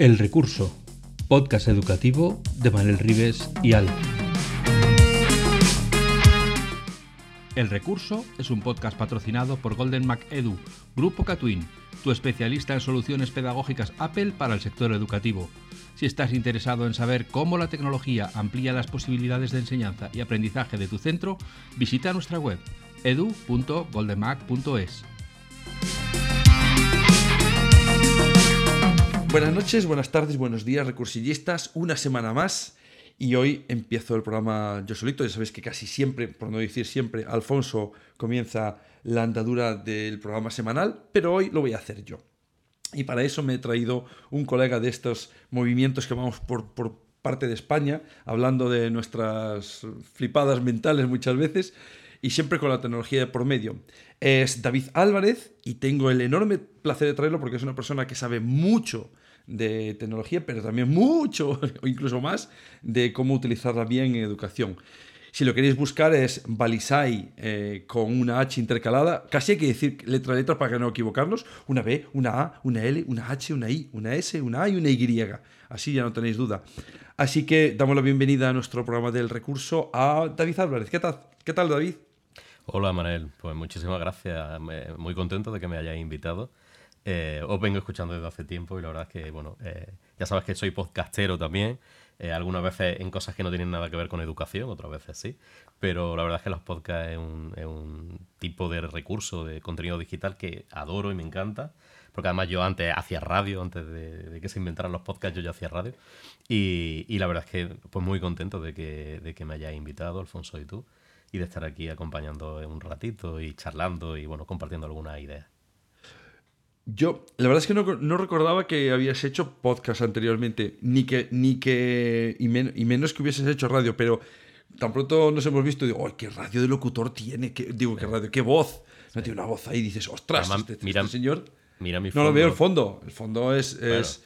El Recurso, podcast educativo de Manuel Rives y Al. El Recurso es un podcast patrocinado por Golden Mac Edu, Grupo Catwin, tu especialista en soluciones pedagógicas Apple para el sector educativo. Si estás interesado en saber cómo la tecnología amplía las posibilidades de enseñanza y aprendizaje de tu centro, visita nuestra web edu.goldenmac.es. Buenas noches, buenas tardes, buenos días, recursillistas. Una semana más y hoy empiezo el programa yo solito. Ya sabéis que casi siempre, por no decir siempre, Alfonso comienza la andadura del programa semanal, pero hoy lo voy a hacer yo. Y para eso me he traído un colega de estos movimientos que vamos por, por parte de España, hablando de nuestras flipadas mentales muchas veces y siempre con la tecnología de por medio. Es David Álvarez y tengo el enorme placer de traerlo porque es una persona que sabe mucho de tecnología, pero también mucho, o incluso más, de cómo utilizarla bien en educación. Si lo queréis buscar es Balisai eh, con una H intercalada. Casi hay que decir letra a letra para no equivocarnos. Una B, una A, una L, una H, una I, una S, una A y una Y. Así ya no tenéis duda. Así que damos la bienvenida a nuestro programa del recurso a David Álvarez. ¿Qué tal, ¿Qué tal David? Hola Manel, pues muchísimas gracias. Muy contento de que me hayáis invitado. Eh, os vengo escuchando desde hace tiempo y la verdad es que, bueno, eh, ya sabes que soy podcastero también. Eh, algunas veces en cosas que no tienen nada que ver con educación, otras veces sí. Pero la verdad es que los podcasts es un, tipo de recurso de contenido digital que adoro y me encanta. Porque además yo antes hacía radio, antes de, que se inventaran los podcasts, yo ya hacía radio. Y, la verdad es que pues muy contento de que, de que me hayáis invitado, Alfonso y tú, y de estar aquí acompañando un ratito y charlando y bueno, compartiendo algunas ideas. Yo, la verdad es que no, recordaba que habías hecho podcast anteriormente, ni que, ni que, y, menos que hubieses hecho radio, pero tan pronto nos hemos visto y digo, ¡ay, qué radio de locutor tiene! Qué, digo, qué radio, qué voz. No tiene una voz ahí, dices, ¡ostras! este, mira, este señor. Mira mi fondo. No lo veo el fondo. El fondo es, es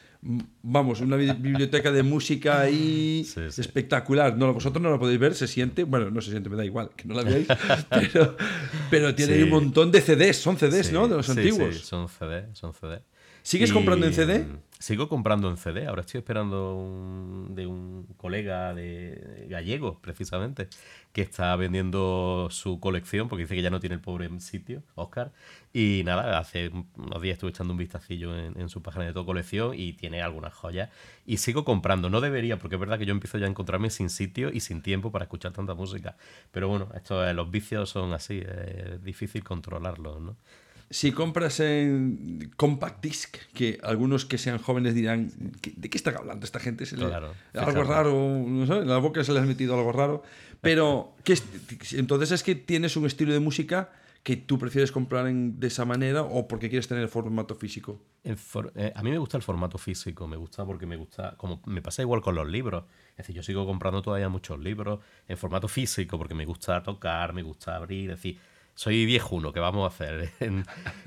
vamos, una biblioteca de música ahí espectacular. No, vosotros no lo podéis ver, se siente, bueno, no se siente, me da igual que no la veáis, pero, pero tiene un montón de CDs, son CDs, ¿no? De los antiguos. Sí, son CDs, son CDs. ¿Sigues comprando en CD? Sigo comprando en CD. Ahora estoy esperando de un colega de gallego, precisamente, que está vendiendo su colección porque dice que ya no tiene el pobre sitio, Oscar. Y nada, hace unos días estuve echando un vistacillo en, su página de todo colección y tiene algunas joyas. Y sigo comprando. No debería, porque es verdad que yo empiezo ya a encontrarme sin sitio y sin tiempo para escuchar tanta música. Pero bueno, esto, los vicios son así, es difícil controlarlos, ¿no? Si compras en compact disc, que algunos que sean jóvenes dirán, ¿de qué está hablando esta gente? algo raro, no sé, en la boca se le ha metido algo raro. Pero, ¿qué entonces es que tienes un estilo de música que tú prefieres comprar de esa manera o porque quieres tener el formato físico? Eh, a mí me gusta el formato físico, me gusta porque me gusta, como me pasa igual con los libros. Es decir, yo sigo comprando todavía muchos libros en formato físico porque me gusta tocar, me gusta abrir, es decir, soy viejuno, ¿qué vamos a hacer?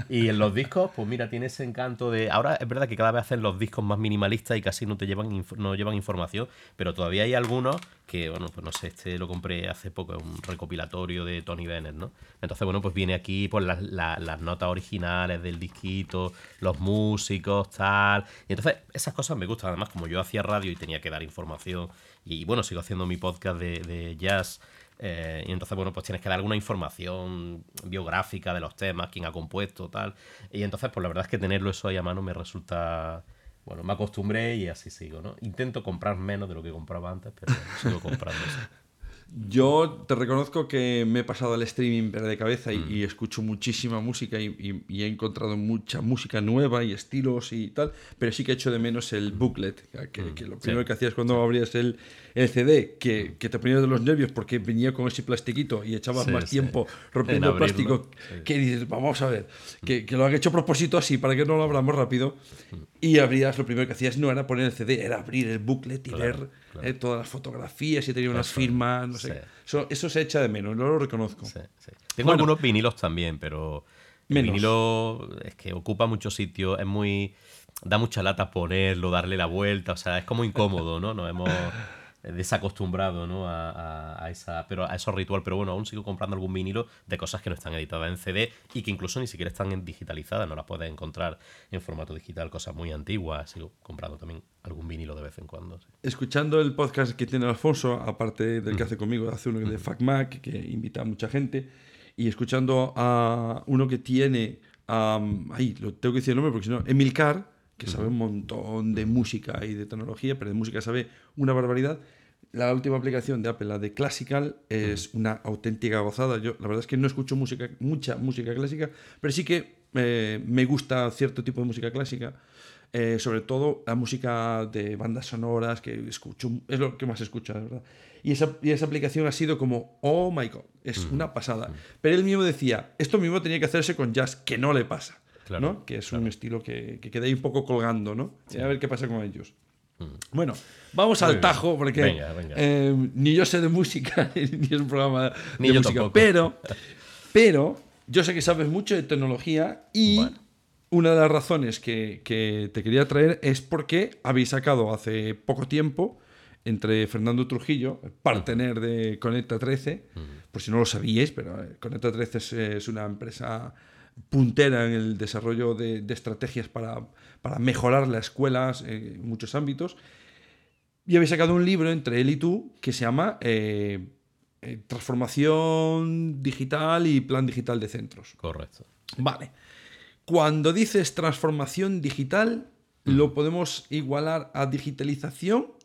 y en los discos, pues mira, tiene ese encanto de. Ahora es verdad que cada vez hacen los discos más minimalistas y casi no te llevan, no llevan información, pero todavía hay algunos que, bueno, pues no sé, este lo compré hace poco, es un recopilatorio de Tony Bennett, ¿no? Entonces, bueno, pues viene aquí las, las notas originales del disquito, los músicos, tal. Y entonces, esas cosas me gustan. Además, como yo hacía radio y tenía que dar información, y bueno, sigo haciendo mi podcast de, de jazz eh, y entonces, bueno, pues tienes que dar alguna información biográfica de los temas, quién ha compuesto, tal. Y entonces, pues la verdad es que tenerlo eso ahí a mano me resulta. Bueno, me acostumbré y así sigo, ¿no? Intento comprar menos de lo que compraba antes, pero sigo comprando. Yo te reconozco que me he pasado al streaming de cabeza y, mm. escucho muchísima música y, he encontrado mucha música nueva y estilos y tal, pero sí que he hecho de menos el booklet, que, mm. lo primero que hacías cuando abrías el, el CD, que, que, te ponías de los nervios porque venía con ese plastiquito y echabas más tiempo rompiendo el plástico, que dices, vamos a ver, que, que, lo han hecho a propósito así para que no lo abramos rápido, mm. Y abrías, lo primero que hacías no era poner el CD, era abrir el booklet y ver eh, todas las fotografías y tenía unas firmas, no sé. Eso, se echa de menos, no lo reconozco. Tengo algunos vinilos también, pero el vinilo es que ocupa mucho sitio, es muy... Da mucha lata ponerlo, darle la vuelta, o sea, es como incómodo, ¿no? Nos hemos desacostumbrado ¿no? a, a, esa, pero a esos ritual. Pero bueno, aún sigo comprando algún vinilo de cosas que no están editadas en CD y que incluso ni siquiera están digitalizadas, no las puedes encontrar en formato digital, cosas muy antiguas. Sigo comprando también algún vinilo de vez en cuando. Escuchando el podcast que tiene Alfonso, aparte del que hace conmigo, hace uno de FacMac, que invita a mucha gente, y escuchando a uno que tiene, ahí lo tengo que decir el nombre porque si no, Emilcar, que sabe un montón de música y de tecnología, pero de música sabe una barbaridad. La última aplicación de Apple, la de Classical, es una auténtica gozada. Yo la verdad es que no escucho música, mucha música clásica, pero sí que eh, me gusta cierto tipo de música clásica. Eh, sobre todo la música de bandas sonoras que escucho, es lo que más escucho, verdad. Y esa, y esa aplicación ha sido como, oh my god, es una pasada. Pero él mismo decía, esto mismo tenía que hacerse con jazz, que no le pasa. ¿No? Que es un estilo que, que, queda ahí un poco colgando, ¿no? A ver qué pasa con ellos. Bueno, vamos al tajo, porque eh, ni yo sé de música, ni es un programa de música, pero, pero yo sé que sabes mucho de tecnología y una de las razones que, que, te quería traer es porque habéis sacado hace poco tiempo entre Fernando Trujillo, partener de Conecta 13, por si no lo sabíais, pero eh, Conecta 13 es, una empresa puntera en el desarrollo de, estrategias para, para, mejorar las escuelas en muchos ámbitos. Y habéis sacado un libro entre él y tú que se llama eh, eh, Transformación Digital y Plan Digital de Centros. Correcto. Vale. Cuando dices transformación digital, ¿lo podemos igualar a digitalización?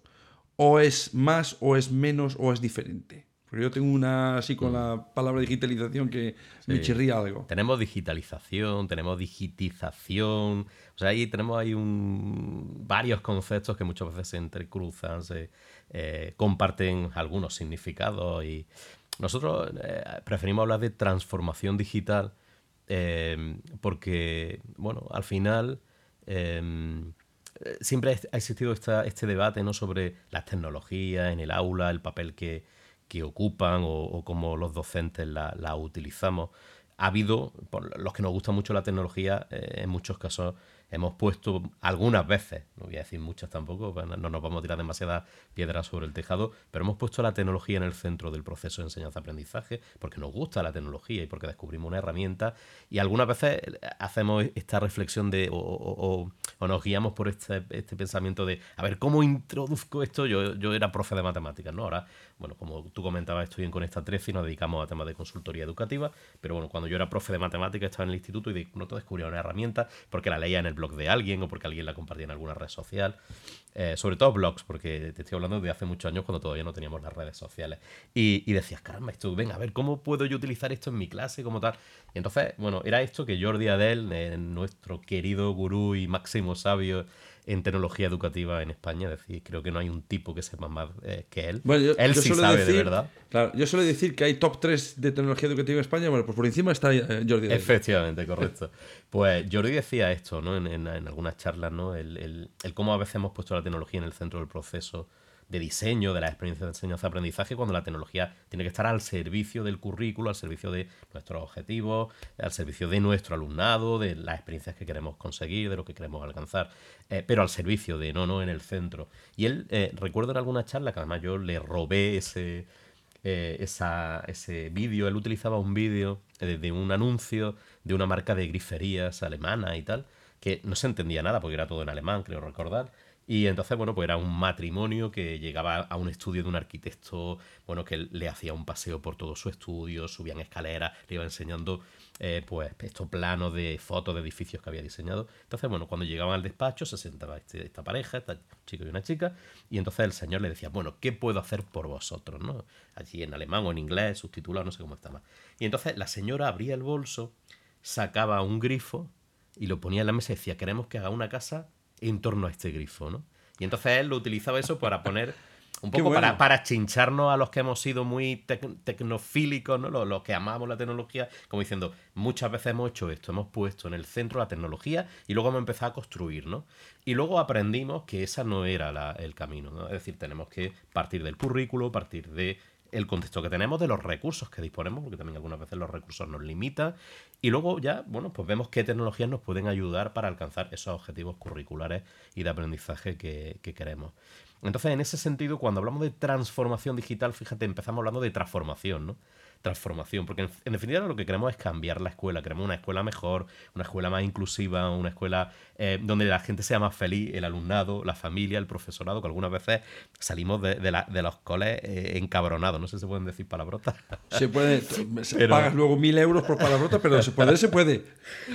o es más, o es menos, o es diferente. Porque yo tengo una así con la palabra digitalización que me chirría algo. Tenemos digitalización, tenemos digitización. O sea, ahí tenemos ahí un, varios conceptos que muchas veces se entrecruzan, se eh, comparten algunos significados. Y nosotros eh, preferimos hablar de transformación digital eh, porque, bueno, al final eh, siempre ha existido este debate ¿no? sobre las tecnologías en el aula, el papel que, ocupan o, cómo los docentes la, utilizamos. Ha habido, por los que nos gusta mucho la tecnología, eh, en muchos casos hemos puesto algunas veces, no voy a decir muchas tampoco, pues no nos vamos a tirar demasiadas piedras sobre el tejado, pero hemos puesto la tecnología en el centro del proceso de enseñanza-aprendizaje porque nos gusta la tecnología y porque descubrimos una herramienta y algunas veces hacemos esta reflexión de o, nos guiamos por este, este, pensamiento de, a ver, ¿cómo introduzco esto? Yo, yo era profe de matemáticas, ¿no? Ahora, bueno, como tú comentabas, estoy en Conecta 13 y nos dedicamos a temas de consultoría educativa, pero bueno, cuando yo era profe de matemáticas estaba en el instituto y de pronto descubría una herramienta porque la leía en el blog de alguien o porque alguien la compartía en alguna red social. Eh, sobre todo blogs, porque te estoy hablando de hace muchos años cuando todavía no teníamos las redes sociales. Y, y decías, caramba, esto, venga, a ver, ¿cómo puedo yo utilizar esto en mi clase como tal? Y entonces, bueno, era esto que Jordi Adel, nuestro querido gurú y máximo sabio en tecnología educativa en España. Es decir, creo que no hay un tipo que sepa más eh, que él. él sí sabe de verdad. Claro, yo suelo decir que hay top 3 de tecnología educativa en España. Bueno, pues por encima está eh, Jordi. Efectivamente, correcto. Pues Jordi decía esto, ¿no? En, algunas charlas, ¿no? El, el, el, cómo a veces hemos puesto la tecnología en el centro del proceso de diseño de la experiencia de enseñanza-aprendizaje cuando la tecnología tiene que estar al servicio del currículo, al servicio de nuestros objetivos, al servicio de nuestro alumnado, de las experiencias que queremos conseguir, de lo que queremos alcanzar, eh, pero al servicio de no, no en el centro. Y él, eh, recuerdo en alguna charla que además yo le robé ese, eh, ese vídeo, él utilizaba un vídeo de un anuncio de una marca de griferías alemana y tal, que no se entendía nada porque era todo en alemán, creo recordar y entonces, bueno, pues era un matrimonio que llegaba a un estudio de un arquitecto, bueno, que le hacía un paseo por todo su estudio, subían escaleras, le iba enseñando, eh, pues, estos planos de fotos de edificios que había diseñado. Entonces, bueno, cuando llegaban al despacho se sentaba este, esta pareja, esta chico y una chica, y entonces el señor le decía, bueno, ¿qué puedo hacer por vosotros? ¿no? Allí en alemán o en inglés, subtitulado, no sé cómo estaba. Y entonces la señora abría el bolso, sacaba un grifo y lo ponía en la mesa y decía, queremos que haga una casa en torno a este grifo, ¿no? Y entonces él lo utilizaba eso para poner un poco para, para chincharnos a los que hemos sido muy tecnofílicos, ¿no? Los, que amamos la tecnología, como diciendo, muchas veces hemos hecho esto, hemos puesto en el centro la tecnología y luego hemos empezado a construir, ¿no? Y luego aprendimos que esa no era el camino, ¿no? Es decir, tenemos que partir del currículo, partir de el contexto que tenemos, de los recursos que disponemos, porque también algunas veces los recursos nos limitan. Y luego ya, bueno, pues vemos qué tecnologías nos pueden ayudar para alcanzar esos objetivos curriculares y de aprendizaje que, que queremos. Entonces, en ese sentido, cuando hablamos de transformación digital, fíjate, empezamos hablando de transformación, ¿no? Transformación, porque en, definitiva lo que queremos es cambiar la escuela, queremos una escuela mejor, una escuela más inclusiva, una escuela eh, donde la gente sea más feliz, el alumnado, la familia, el profesorado, que algunas veces salimos de, de, los coles eh, encabronados, no sé si se pueden decir palabrotas. Se puede, pagas luego mil euros por palabrotas, pero se puede, se puede.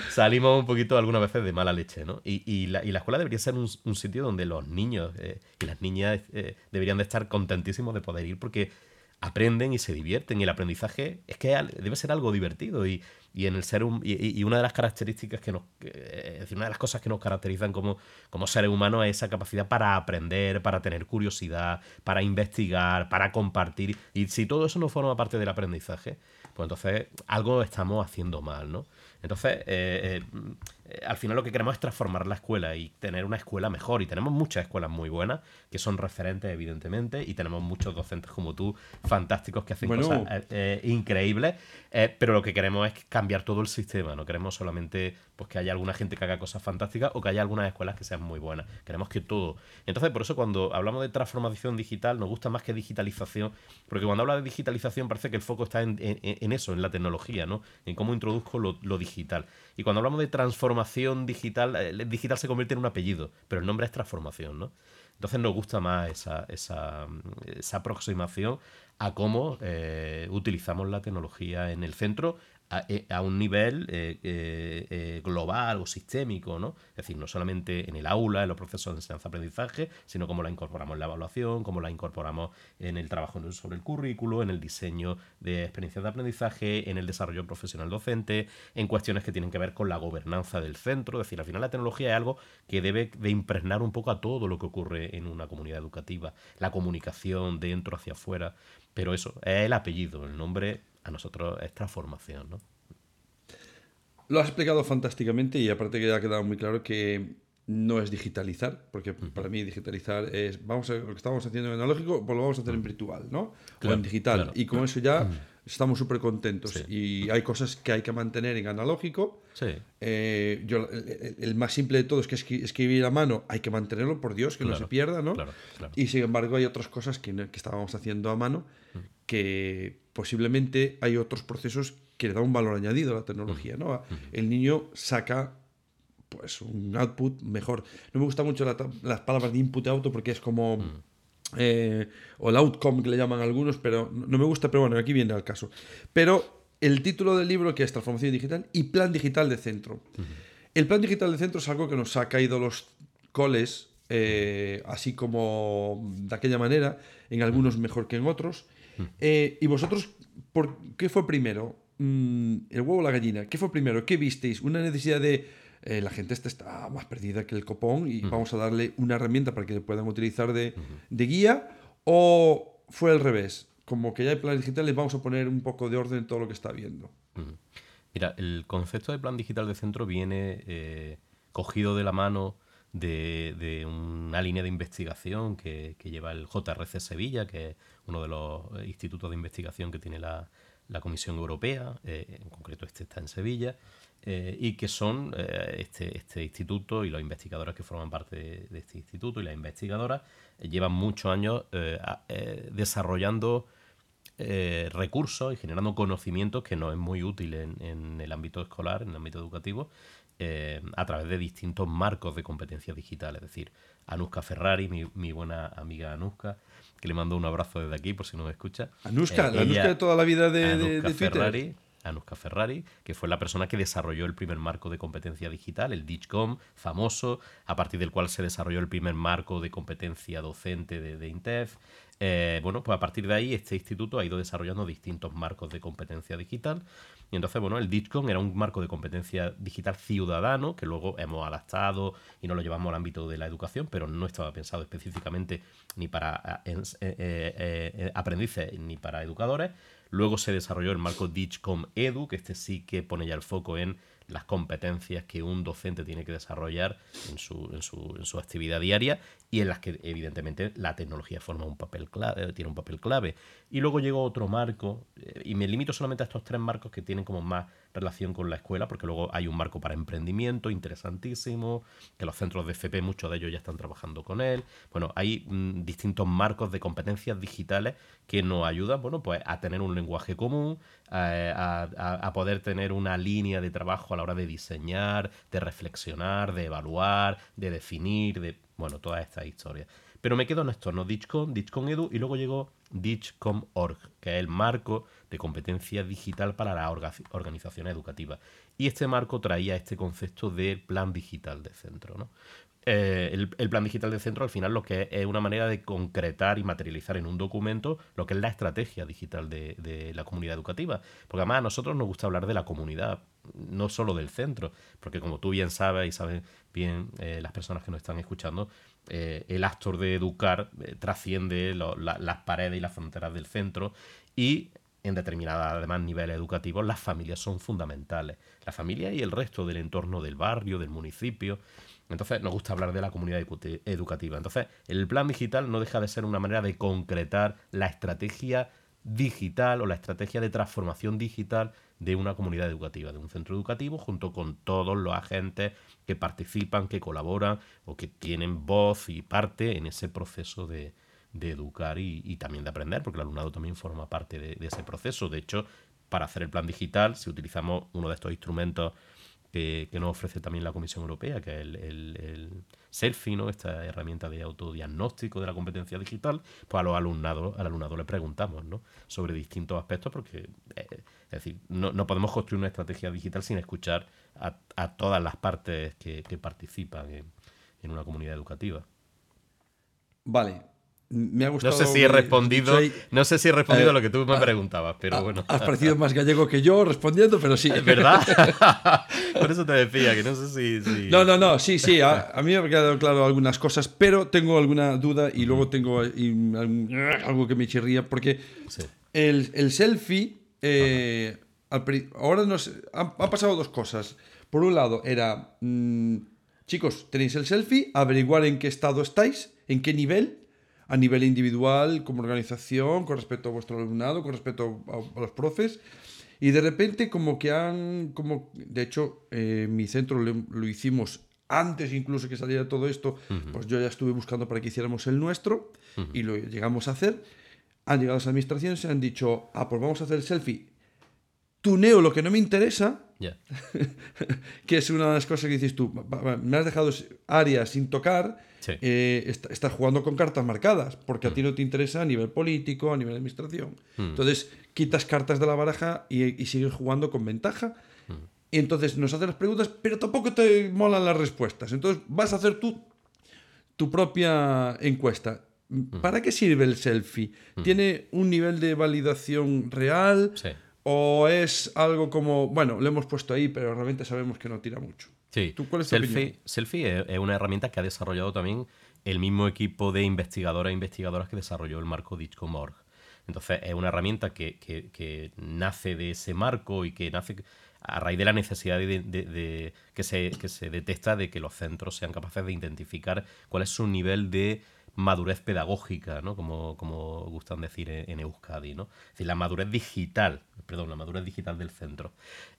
Salimos un poquito algunas veces de mala leche, ¿no? Y, y, la, y la, escuela debería ser un, un, sitio donde los niños eh, y las niñas deberían de estar contentísimos de poder ir porque aprenden y se divierten. Y el aprendizaje es que debe ser algo divertido. Y, en el ser y, una de las características que nos. Es decir, una de las cosas que nos caracterizan como, como seres humanos es esa capacidad para aprender, para tener curiosidad, para investigar, para compartir. Y si todo eso no forma parte del aprendizaje, pues entonces algo estamos haciendo mal, ¿no? Entonces, eh, eh, al final lo que queremos es transformar la escuela y tener una escuela mejor. Y tenemos muchas escuelas muy buenas, que son referentes, evidentemente, y tenemos muchos docentes como tú, fantásticos, que hacen cosas eh, increíbles. pero lo que queremos es cambiar todo el sistema. No queremos solamente pues, que haya alguna gente que haga cosas fantásticas o que haya algunas escuelas que sean muy buenas. Queremos que todo. Entonces, por eso cuando hablamos de transformación digital, nos gusta más que digitalización, porque cuando habla de digitalización parece que el foco está en, eso, en la tecnología, ¿no? En cómo introduzco lo, digital. Y cuando hablamos de transformación digital, el eh, digital se convierte en un apellido, pero el nombre es transformación, ¿no? Entonces nos gusta más esa, esa, esa aproximación a cómo eh, utilizamos la tecnología en el centro eh, a, un nivel eh, eh, global o sistémico, ¿no? Es decir, no solamente en el aula, en los procesos de enseñanza-aprendizaje, sino cómo la incorporamos en la evaluación, cómo la incorporamos en el trabajo sobre el currículo, en el diseño de experiencias de aprendizaje, en el desarrollo profesional docente, en cuestiones que tienen que ver con la gobernanza del centro. Es decir, al final la tecnología es algo que debe de impregnar un poco a todo lo que ocurre en una comunidad educativa, la comunicación dentro hacia afuera. Pero eso, es el apellido, el nombre a nosotros es transformación, ¿no? Lo has explicado fantásticamente y aparte que ya ha quedado muy claro que no es digitalizar, porque para mí digitalizar es, vamos a lo que estamos haciendo en analógico, pues lo vamos a hacer en virtual, ¿no? o en digital. Y con eso ya estamos súper contentos. Y hay cosas que hay que mantener en analógico. Sí. Eh, yo, el, más simple de todo es que escribir a mano hay que mantenerlo, por Dios, que no se pierda, ¿no? Y sin embargo hay otras cosas que, que estábamos haciendo a mano que posiblemente hay otros procesos que le dan un valor añadido a la tecnología, ¿no? El niño saca pues un output mejor. No me gusta mucho las palabras de input y auto porque es como... Eh, o el outcome que le llaman algunos, pero no me gusta, pero bueno, aquí viene el caso. Pero el título del libro que es Transformación Digital y Plan Digital de Centro. El Plan Digital de Centro es algo que nos ha caído los coles, eh, así como de aquella manera, en algunos mejor que en otros. Eh, ¿Y vosotros, por qué fue primero? Mm, ¿El huevo o la gallina? ¿Qué fue primero? ¿Qué visteis? ¿Una necesidad de eh, la gente está más perdida que el copón y vamos a darle una herramienta para que puedan utilizar de, guía? ¿O fue al revés? Como que ya hay plan digital, les vamos a poner un poco de orden en todo lo que está viendo. Mira, el concepto de plan digital de centro viene eh, cogido de la mano de, una línea de investigación que, lleva el JRC Sevilla, que es uno de los institutos de investigación que tiene la, Comisión Europea, eh, en concreto este está en Sevilla, eh, y que son eh, este, este, instituto y los investigadores que forman parte de, este instituto y las investigadoras llevan muchos años desarrollando recursos y generando conocimientos que nos es muy útil en, en, el ámbito escolar, en el ámbito educativo, eh, a través de distintos marcos de competencia digital. Es decir, Anuska Ferrari, mi, buena amiga Anuska, que le mando un abrazo desde aquí por si no me escucha. Anuska, la Anuska de toda la vida de, de, Twitter. Ferrari, Anuska Ferrari, que fue la persona que desarrolló el primer marco de competencia digital, el DIGCOM, famoso, a partir del cual se desarrolló el primer marco de competencia docente de, de INTEF. Eh, bueno, pues a partir de ahí este instituto ha ido desarrollando distintos marcos de competencia digital. Y entonces, bueno, el DITCON era un marco de competencia digital ciudadano que luego hemos adaptado y no lo llevamos al ámbito de la educación, pero no estaba pensado específicamente ni para eh, eh, aprendices ni para educadores. Luego se desarrolló el marco DITCOM Edu, que este sí que pone ya el foco en las competencias que un docente tiene que desarrollar en su, en su, en su actividad diaria y en las que evidentemente la tecnología forma un papel clave, tiene un papel clave. Y luego llegó otro marco, eh, y me limito solamente a estos tres marcos que tienen como más relación con la escuela, porque luego hay un marco para emprendimiento interesantísimo, que los centros de FP, muchos de ellos ya están trabajando con él. Bueno, hay mm, distintos marcos de competencias digitales que nos ayudan, bueno, pues a tener un lenguaje común, a, a, poder tener una línea de trabajo a la hora de diseñar, de reflexionar, de evaluar, de definir, de, bueno, todas estas historias. Pero me quedo en esto, ¿no? Ditchcom, Edu y luego llegó Ditchcom.org, que es el marco de competencia digital para la organización educativa. Y este marco traía este concepto del plan digital de centro. ¿no? Eh, el, plan digital de centro al final lo que es, una manera de concretar y materializar en un documento lo que es la estrategia digital de, la comunidad educativa. Porque además a nosotros nos gusta hablar de la comunidad, no solo del centro, porque como tú bien sabes y saben bien eh, las personas que nos están escuchando, eh, el actor de educar trasciende las paredes y las fronteras del centro y en determinados además niveles educativos las familias son fundamentales. La familia y el resto del entorno del barrio, del municipio. Entonces nos gusta hablar de la comunidad educativa. Entonces el plan digital no deja de ser una manera de concretar la estrategia digital o la estrategia de transformación digital de una comunidad educativa, de un centro educativo, junto con todos los agentes que participan, que colaboran o que tienen voz y parte en ese proceso de, de educar y, también de aprender, porque el alumnado también forma parte de, ese proceso. De hecho, para hacer el plan digital, si utilizamos uno de estos instrumentos que, nos ofrece también la Comisión Europea, que es el, el, Selfie, ¿no? esta herramienta de autodiagnóstico de la competencia digital, pues a los alumnados, al alumnado le preguntamos ¿no? sobre distintos aspectos, porque eh, es decir, no, no, podemos construir una estrategia digital sin escuchar a, a todas las partes que, que participan en, en una comunidad educativa. Vale, me ha gustado. No sé si he respondido, no sé si he respondido a lo que tú me preguntabas, pero bueno. Has parecido más gallego que yo respondiendo, pero sí. ¿Es verdad? Por eso te decía que no sé si. No, no, no, sí, sí. A, mí me han quedado claro algunas cosas, pero tengo alguna duda y luego tengo algo que me chirría, porque el, selfie. Eh, ahora nos, han, pasado dos cosas. Por un lado, era. Mm, chicos, tenéis el selfie, averiguar en qué estado estáis, en qué nivel a nivel individual, como organización, con respecto a vuestro alumnado, con respecto a, los profes. Y de repente como que han, como, de hecho, eh, mi centro lo, hicimos antes incluso que saliera todo esto, pues yo ya estuve buscando para que hiciéramos el nuestro y lo llegamos a hacer. Han llegado las administraciones y han dicho, ah, pues vamos a hacer el selfie. Tuneo lo que no me interesa, que es una de las cosas que dices tú, me has dejado áreas sin tocar eh, estás jugando con cartas marcadas, porque a ti mm. no te interesa a nivel político, a nivel de administración. Mm. Entonces, quitas cartas de la baraja y, sigues jugando con ventaja. Mm. Y entonces nos hacen las preguntas, pero tampoco te molan las respuestas. Entonces, vas a hacer tú tu propia encuesta. ¿Para qué sirve el selfie? ¿Tiene un nivel de validación real? ¿O es algo como, bueno, lo hemos puesto ahí, pero realmente sabemos que no tira mucho? Sí, Selfie, Selfie es, una herramienta que ha desarrollado también el mismo equipo de investigadoras e investigadoras que desarrolló el marco Ditcom.org. Entonces es una herramienta que, nace de ese marco y que nace a raíz de la necesidad de, que, se, que se detecta de que los centros sean capaces de identificar cuál es su nivel de madurez pedagógica, ¿no? Como, como gustan decir en, Euskadi, ¿no? Es decir, la madurez digital, perdón, la madurez digital del centro.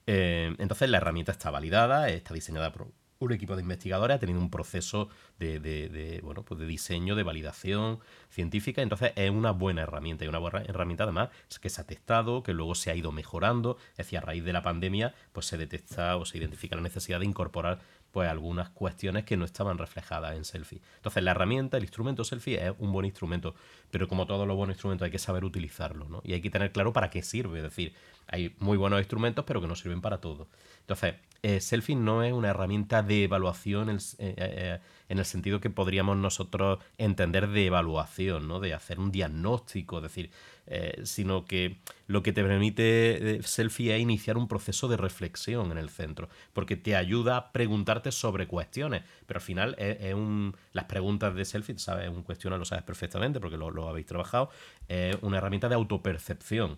Eh, entonces la herramienta está validada, está diseñada por un equipo de investigadores, ha tenido un proceso de, bueno, pues de diseño, de validación científica, entonces es una buena herramienta y una buena herramienta además que se ha testado, que luego se ha ido mejorando, es decir, a raíz de la pandemia pues se detecta o se identifica la necesidad de incorporar pues algunas cuestiones que no estaban reflejadas en selfie. Entonces la herramienta, el instrumento selfie es un buen instrumento, pero como todos los buenos instrumentos hay que saber utilizarlo, ¿no? Y hay que tener claro para qué sirve, es decir, hay muy buenos instrumentos pero que no sirven para todo. Entonces, eh, selfie no es una herramienta de evaluación en, eh, eh, en, el sentido que podríamos nosotros entender de evaluación, ¿no? De hacer un diagnóstico, es decir, eh, sino que lo que te permite eh, Selfie es iniciar un proceso de reflexión en el centro, porque te ayuda a preguntarte sobre cuestiones, pero al final es, un, las preguntas de Selfie, sabes, un cuestionario lo sabes perfectamente porque lo, habéis trabajado, es una herramienta de autopercepción.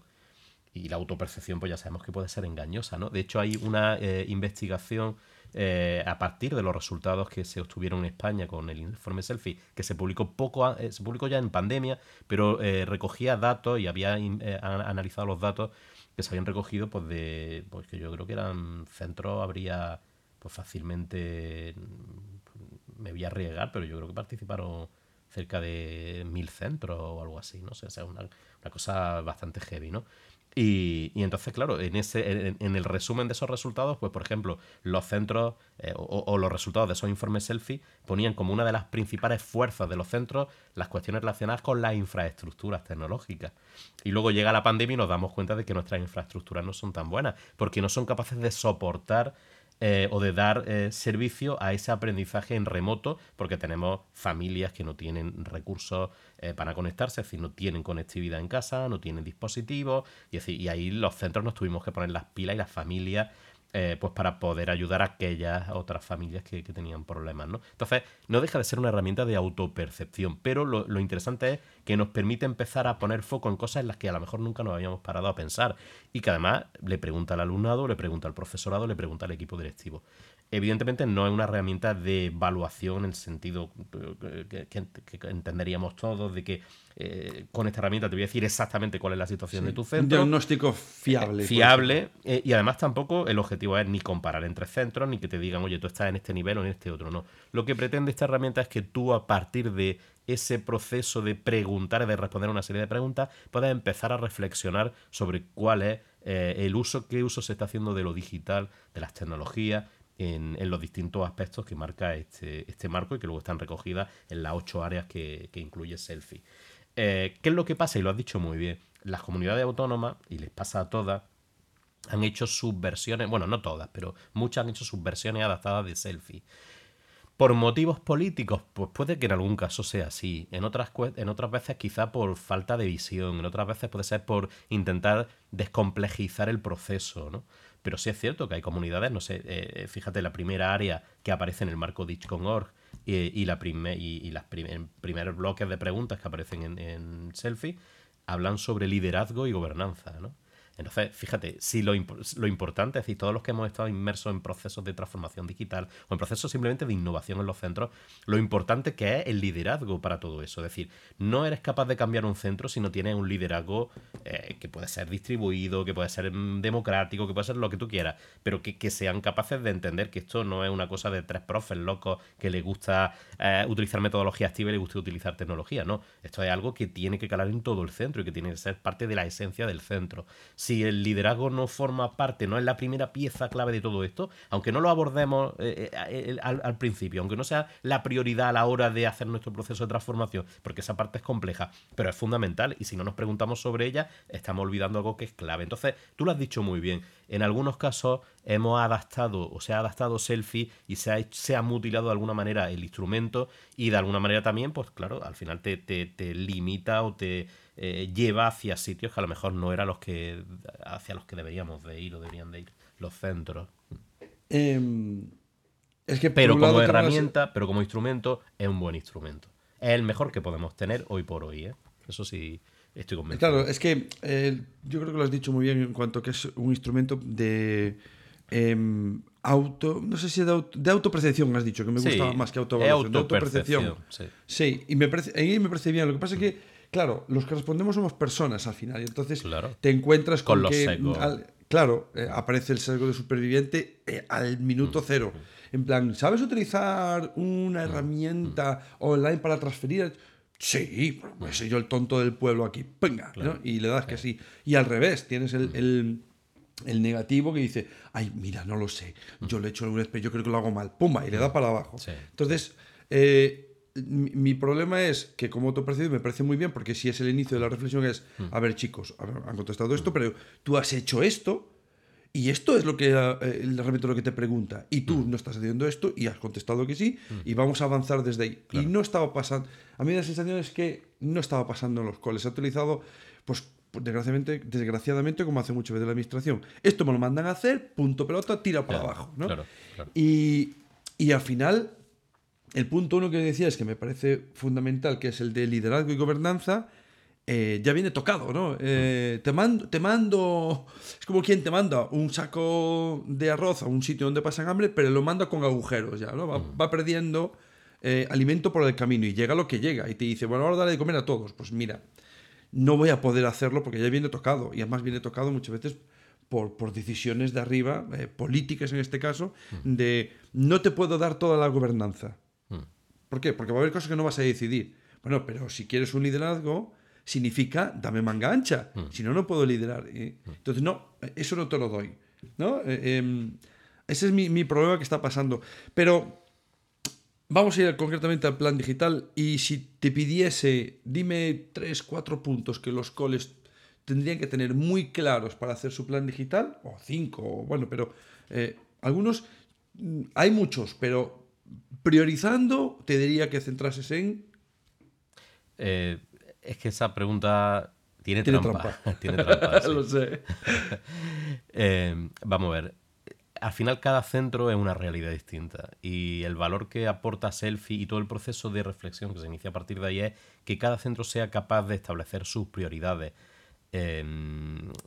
y la autopercepción, pues ya sabemos que puede ser engañosa, ¿no? De hecho, hay una eh, investigación eh, a partir de los resultados que se obtuvieron en España con el informe Selfie, que se publicó poco, eh, se publicó ya en pandemia, pero recogía datos y había analizado los datos que se habían recogido, pues de, pues que yo creo que eran centros, habría, pues fácilmente, me voy a arriesgar, pero yo creo que participaron cerca de mil centros o algo así, ¿no? o sea, una, una cosa bastante heavy, ¿no? Y, entonces, claro, en, ese, en, el resumen de esos resultados, pues por ejemplo, los centros eh, o, los resultados de esos informes selfie ponían como una de las principales fuerzas de los centros las cuestiones relacionadas con las infraestructuras tecnológicas. Y luego llega la pandemia y nos damos cuenta de que nuestras infraestructuras no son tan buenas, porque no son capaces de soportar eh, o de dar eh, servicio a ese aprendizaje en remoto, porque tenemos familias que no tienen recursos eh, para conectarse, es decir, no tienen conectividad en casa, no tienen dispositivos, y, y ahí los centros nos tuvimos que poner las pilas y las familias eh, pues para poder ayudar a aquellas otras familias que, tenían problemas, ¿no? Entonces, no deja de ser una herramienta de autopercepción, pero lo, interesante es que nos permite empezar a poner foco en cosas en las que a lo mejor nunca nos habíamos parado a pensar y que además le pregunta al alumnado, le pregunta al profesorado, le pregunta al equipo directivo. Evidentemente no es una herramienta de evaluación en el sentido que, entenderíamos todos, de que eh, con esta herramienta te voy a decir exactamente cuál es la situación de tu centro. Un diagnóstico fiable. fiable. Eh, y además tampoco el objetivo es ni comparar entre centros, ni que te digan, oye, tú estás en este nivel o en este otro. No. Lo que pretende esta herramienta es que tú a partir de ese proceso de preguntar, de responder una serie de preguntas, puedas empezar a reflexionar sobre cuál es eh, el uso, qué uso se está haciendo de lo digital, de las tecnologías, en, los distintos aspectos que marca este, este, marco y que luego están recogidas en las ocho áreas que, incluye Selfie. Eh, ¿Qué es lo que pasa? Y lo has dicho muy bien. Las comunidades autónomas, y les pasa a todas, han hecho sus versiones, bueno, no todas, pero muchas han hecho sus versiones adaptadas de Selfie. Por motivos políticos, pues puede que en algún caso sea así. En otras, en otras veces quizá por falta de visión. En otras veces puede ser por intentar descomplejizar el proceso, ¿no? Pero sí es cierto que hay comunidades, no sé, eh, fíjate, la primera área que aparece en el marco Ditch.org y, y, la y, y las primeros bloques de preguntas que aparecen en, en Selfie hablan sobre liderazgo y gobernanza, ¿no? Entonces, fíjate, si lo, lo, importante, es decir, todos los que hemos estado inmersos en procesos de transformación digital o en procesos simplemente de innovación en los centros, lo importante que es el liderazgo para todo eso. Es decir, no eres capaz de cambiar un centro si no tienes un liderazgo eh, que puede ser distribuido, que puede ser mm, democrático, que puede ser lo que tú quieras, pero que, sean capaces de entender que esto no es una cosa de tres profes locos que les gusta eh, utilizar metodología activa y les gusta utilizar tecnología. No, esto es algo que tiene que calar en todo el centro y que tiene que ser parte de la esencia del centro si el liderazgo no forma parte, no es la primera pieza clave de todo esto, aunque no lo abordemos eh, eh, al, principio, aunque no sea la prioridad a la hora de hacer nuestro proceso de transformación, porque esa parte es compleja, pero es fundamental y si no nos preguntamos sobre ella, estamos olvidando algo que es clave. Entonces, tú lo has dicho muy bien, en algunos casos hemos adaptado o se ha adaptado selfie y se ha, se ha mutilado de alguna manera el instrumento y de alguna manera también, pues claro, al final te, te limita o te eh, lleva hacia sitios que a lo mejor no eran los que hacia los que deberíamos de ir o deberían de ir los centros. Em, es que pero como herramienta, pero como instrumento, es un buen instrumento. Es el mejor que podemos tener hoy por hoy. ¿eh? Eso sí, estoy convencido. Claro, es que eh, yo creo que lo has dicho muy bien en cuanto a que es un instrumento de em, auto, no sé si de, de, autopercepción has dicho, que me gustaba más que autoevaluación. De autopercepción. Sí. sí, y me parece, a mí me parece bien. Lo que pasa es que Claro, los que respondemos somos personas al final. Y entonces te encuentras con, que. claro, eh, aparece el sesgo de superviviente eh, al minuto mm. cero. En plan, ¿sabes utilizar una mm. herramienta online para transferir? Sí, pues soy yo el tonto del pueblo aquí. Venga, Y le das que sí. Y al revés, tienes el, mm. negativo que dice, ay, mira, no lo sé, yo le he hecho un yo creo que lo hago mal, pumba, y le da para abajo. Entonces, eh, mi, problema es que como autopercibido me parece muy bien porque si es el inicio de la reflexión es, a ver chicos, han contestado esto, pero tú has hecho esto y esto es lo que eh, realmente lo que te pregunta y tú mm. no estás haciendo esto y has contestado que sí y vamos a avanzar desde ahí. Y no estaba pasando, a mí la sensación es que no estaba pasando en los coles, se ha utilizado pues desgraciadamente, desgraciadamente como hace muchas veces la administración. Esto me lo mandan a hacer, punto pelota, tira para abajo. ¿no? Y, y al final el punto uno que decía es que me parece fundamental, que es el de liderazgo y gobernanza, eh, ya viene tocado, ¿no? Eh, te, mando, te mando, es como quien te manda un saco de arroz a un sitio donde pasan hambre, pero lo manda con agujeros ya, ¿no? Va, va perdiendo eh, alimento por el camino y llega lo que llega y te dice, bueno, ahora dale de comer a todos. Pues mira, no voy a poder hacerlo porque ya viene tocado y además viene tocado muchas veces por, por decisiones de arriba, eh, políticas en este caso, de no te puedo dar toda la gobernanza. ¿Por qué? Porque va a haber cosas que no vas a decidir. Bueno, pero si quieres un liderazgo, significa dame manga ancha. Si no, no puedo liderar. ¿eh? Entonces, no, eso no te lo doy. ¿no? Em, ese es mi, mi problema que está pasando. Pero Vamos a ir concretamente al plan digital y si te pidiese, dime tres, cuatro puntos que los coles tendrían que tener muy claros para hacer su plan digital, o cinco, o bueno, pero eh, algunos, mm, hay muchos, pero priorizando, te diría que centrases en... Eh, es que esa pregunta tiene, Tiene trampa. trampa. tiene trampa, sí. Lo sé. Eh, vamos a ver. Al final cada centro es una realidad distinta y el valor que aporta Selfie y todo el proceso de reflexión que se inicia a partir de ahí es que cada centro sea capaz de establecer sus prioridades. Eh,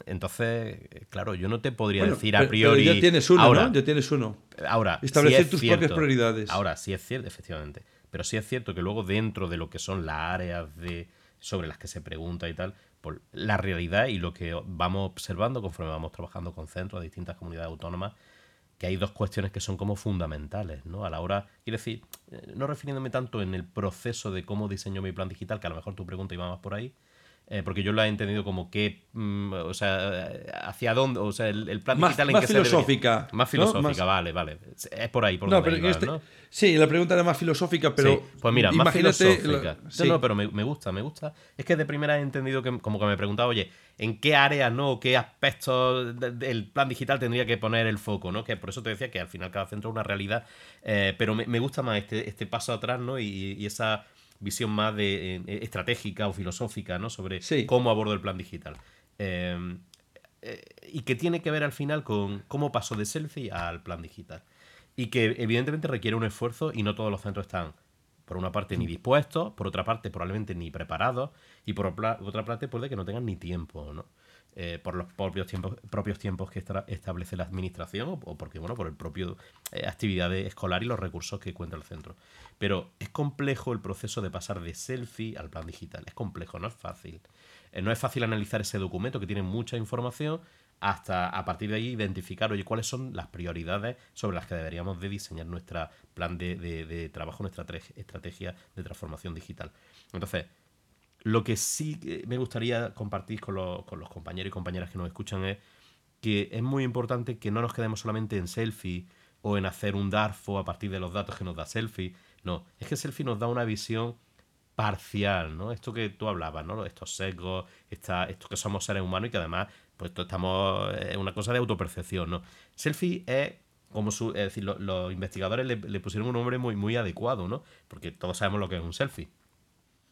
entonces, claro, yo no te podría Bueno, decir a pero- pero priori... ya tienes uno, ahora, ¿no? Ya tienes uno. Ahora, sí Establecer es tus cierto- propias prioridades. Ahora, sí es cierto, efectivamente. Pero sí es cierto que luego dentro de lo que son las áreas de, sobre las que se pregunta y tal, por la realidad y lo que vamos observando conforme vamos trabajando con centros de distintas comunidades autónomas, que hay dos cuestiones que son como fundamentales, ¿no? A la hora, quiero decir, eh, no refiriéndome tanto en el proceso de cómo diseño mi plan digital, que a lo mejor tu pregunta iba más por ahí, eh, porque yo lo he entendido como que, mm, o sea, eh, hacia dónde, o sea, el, el plan Más- digital en más que se debería- filosófica, Más ¿no? filosófica, Más- vale, vale. Es por ahí por No, donde pero en ibas, este- ¿no? Sí, la pregunta era más filosófica, pero Sí, pues mira, más imagínate filosófica. la- No, sí. no, pero me, me gusta, me gusta. Es que de primera he entendido que como que me preguntaba, oye, ¿en qué áreas, no? ¿Qué aspectos de- del plan digital tendría que poner el foco, no? Que por eso te decía que al final cada centro es una realidad. eh, pero me, me gusta más este, este paso atrás, ¿no? Y, y esa visión más de, eh, estratégica o filosófica, ¿no? Sobre Sí. cómo abordo el plan digital. Eh, eh, y que tiene que ver al final con cómo paso de selfie al plan digital. Y que evidentemente requiere un esfuerzo y no todos los centros están, por una parte, ni dispuestos, por otra parte, probablemente ni preparados, y por otra parte, puede que no tengan ni tiempo, ¿no? Eh, por los propios tiempos, propios tiempos que establece la administración o, porque, bueno, por el propio eh, actividad escolar y los recursos que cuenta el centro. Pero es complejo el proceso de pasar de selfie al plan digital. Es complejo, no es fácil. Eh, no es fácil analizar ese documento que tiene mucha información hasta a partir de ahí identificar, oye, cuáles son las prioridades sobre las que deberíamos de diseñar nuestro plan de, de- de trabajo, nuestra estrategia de transformación digital. Entonces, lo que sí que me gustaría compartir con los, con los compañeros y compañeras que nos escuchan es que es muy importante que no nos quedemos solamente en selfie o en hacer un DARFO a partir de los datos que nos da selfie. No, es que selfie nos da una visión parcial, ¿no? Esto que tú hablabas, ¿no? Estos sesgos, esta, esto que somos seres humanos y que además, pues estamos, es una cosa de autopercepción, ¿no? Selfie es como su, es decir, lo- los investigadores le, le pusieron un nombre muy, muy adecuado, ¿no? Porque todos sabemos lo que es un selfie.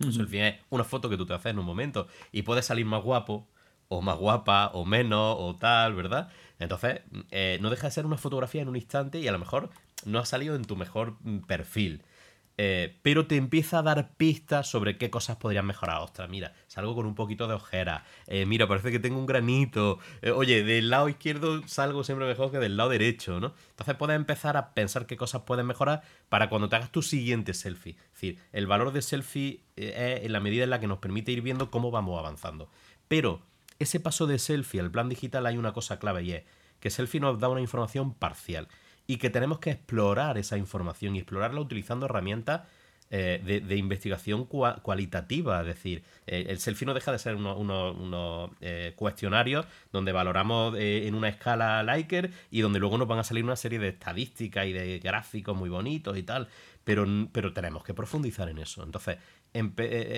Un selfie es una foto que tú te haces en un momento y puedes salir más guapo o más guapa o menos o tal, ¿verdad? Entonces, eh, no deja de ser una fotografía en un instante y a lo mejor no ha salido en tu mejor mm, perfil. Eh, pero te empieza a dar pistas sobre qué cosas podrían mejorar. Ostras, mira, salgo con un poquito de ojera. Eh, mira, parece que tengo un granito. Eh, oye, del lado izquierdo salgo siempre mejor que del lado derecho, ¿no? Entonces puedes empezar a pensar qué cosas pueden mejorar para cuando te hagas tu siguiente selfie. Es decir, el valor de selfie es en la medida en la que nos permite ir viendo cómo vamos avanzando. Pero ese paso de selfie al plan digital hay una cosa clave y es que selfie nos da una información parcial y que tenemos que explorar esa información y explorarla utilizando herramientas eh, de, investigación cua- cualitativa. Es decir, eh, el selfie no deja de ser unos eh, cuestionarios donde valoramos en una escala Likert y donde luego nos van a salir una serie de estadísticas y de gráficos muy bonitos y tal. Pero, pero tenemos que profundizar en eso. Entonces,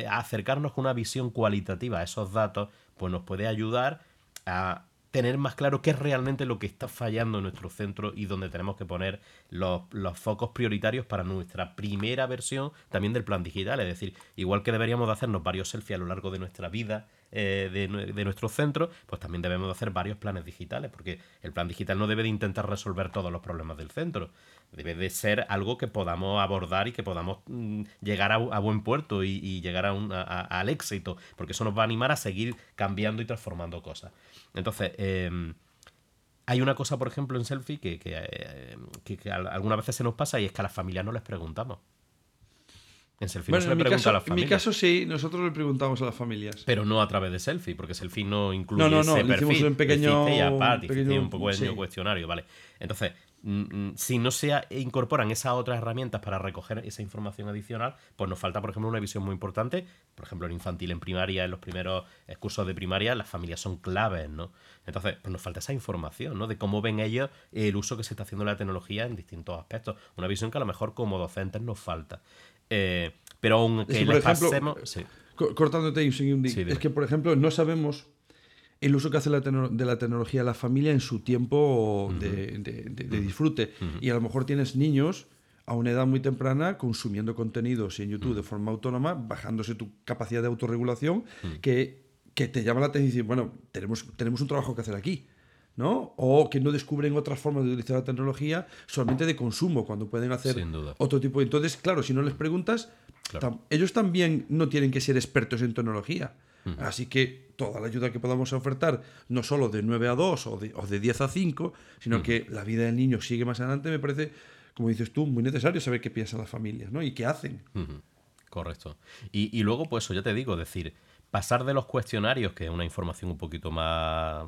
acercarnos con una visión cualitativa a esos datos, pues nos puede ayudar a tener más claro qué es realmente lo que está fallando en nuestro centro y donde tenemos que poner los, los focos prioritarios para nuestra primera versión también del plan digital. Es decir, igual que deberíamos de hacernos varios selfies a lo largo de nuestra vida, eh, de, de, nuestro centro, pues también debemos de hacer varios planes digitales, porque el plan digital no debe de intentar resolver todos los problemas del centro, debe de ser algo que podamos abordar y que podamos mm, llegar a, buen puerto y, llegar a un, al éxito, porque eso nos va a animar a seguir cambiando y transformando cosas. Entonces, em, hay una cosa, por ejemplo, en Selfie que, que, eh, algunas veces se nos pasa y es que a las familias no les preguntamos. En Selfie no se le pregunta a las familias. En mi caso sí, nosotros le preguntamos a las familias. Pero no a través de Selfie, porque Selfie no incluye no, no, no, ese perfil. un pequeño, un poco cuestionario, ¿vale? Entonces, Mm, mm, si no se incorporan esas otras herramientas para recoger esa información adicional, pues nos falta, por ejemplo, una visión muy importante. Por ejemplo, en infantil, en primaria, en los primeros cursos de primaria, las familias son claves, ¿no? Entonces, pues nos falta esa información, ¿no? De cómo ven ellos el uso que se está haciendo de la tecnología en distintos aspectos. Una visión que a lo mejor como docentes nos falta. Eh, pero aunque les pasemos... Cortándote un segundo, es que, por ejemplo, no sabemos el uso que hace de la tecnología la familia en su tiempo de, disfrute. Y a lo mejor tienes niños a una edad muy temprana consumiendo contenidos en YouTube de forma autónoma, bajándose tu capacidad de autorregulación, que, que, te llama la atención y dices, bueno, tenemos, tenemos un trabajo que hacer aquí. ¿No? O que no descubren otras formas de utilizar la tecnología solamente de consumo, cuando pueden hacer otro tipo de... Entonces, claro, si no les preguntas, ellos también no tienen que ser expertos en tecnología. Así que toda la ayuda que podamos ofertar, no solo de 9 a 2 o de, o de 10 a 5, sino que la vida del niño sigue más adelante, me parece, como dices tú, muy necesario saber qué piensan las familias ¿no? y qué hacen. Correcto. Y, luego, pues eso ya te digo, decir, pasar de los cuestionarios, que es una información un poquito más,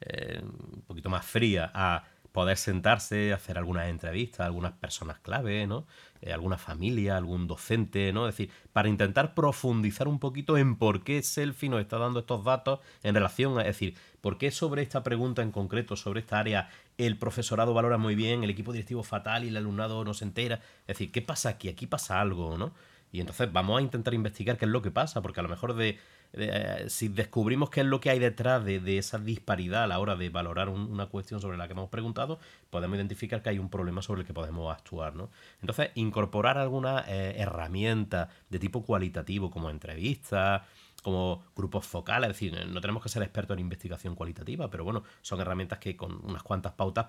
eh, un poquito más fría, a poder sentarse, hacer algunas entrevistas, algunas personas clave, ¿no? Eh, alguna familia, algún docente, ¿no? Es decir, para intentar profundizar un poquito en por qué Selfie nos está dando estos datos en relación a, es decir, por qué sobre esta pregunta en concreto, sobre esta área, el profesorado valora muy bien, el equipo directivo fatal y el alumnado no se entera. Es decir, ¿qué pasa aquí? Aquí pasa algo, ¿no? Y entonces vamos a intentar investigar qué es lo que pasa, porque a lo mejor de eh, si descubrimos qué es lo que hay detrás de, esa disparidad a la hora de valorar una cuestión sobre la que hemos preguntado, podemos identificar que hay un problema sobre el que podemos actuar. ¿no? Entonces, incorporar alguna eh, herramienta de tipo cualitativo, como entrevistas, como grupos focales, es decir, no tenemos que ser expertos en investigación cualitativa, pero bueno, son herramientas que con unas cuantas pautas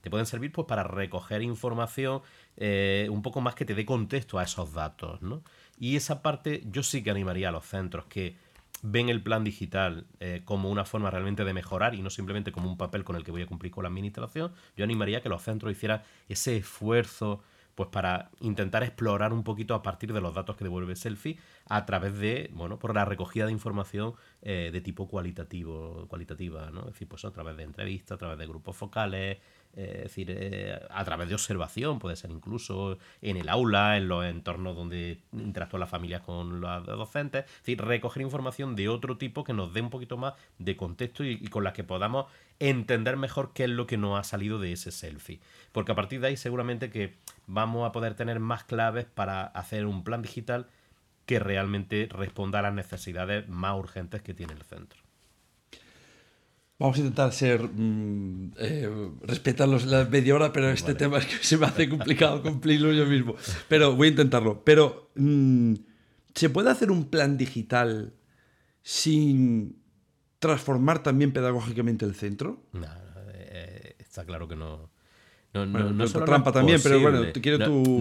te pueden servir pues, para recoger información eh, un poco más que te dé contexto a esos datos, ¿no? Y esa parte yo sí que animaría a los centros que ven el plan digital eh, como una forma realmente de mejorar y no simplemente como un papel con el que voy a cumplir con la administración, yo animaría que los centros hicieran ese esfuerzo pues para intentar explorar un poquito a partir de los datos que devuelve Selfie a través de, bueno, por la recogida de información eh, de tipo cualitativo, cualitativa, ¿no? Es decir, pues a través de entrevistas, a través de grupos focales, eh, es decir, eh, a través de observación, puede ser incluso en el aula, en los entornos donde interactúan las familias con los docentes, es decir, recoger información de otro tipo que nos dé un poquito más de contexto y, con la que podamos entender mejor qué es lo que nos ha salido de ese selfie. Porque a partir de ahí seguramente que vamos a poder tener más claves para hacer un plan digital que realmente responda a las necesidades más urgentes que tiene el centro. Vamos a intentar ser mm, eh, respetar los, la media hora, pero este tema es que se me hace complicado cumplirlo yo mismo. Pero voy a intentarlo. Pero, mm, ¿se puede hacer un plan digital sin transformar también pedagógicamente el centro? No, eh, está claro que no. No, no, no, trampa también, pero bueno, quiero tu,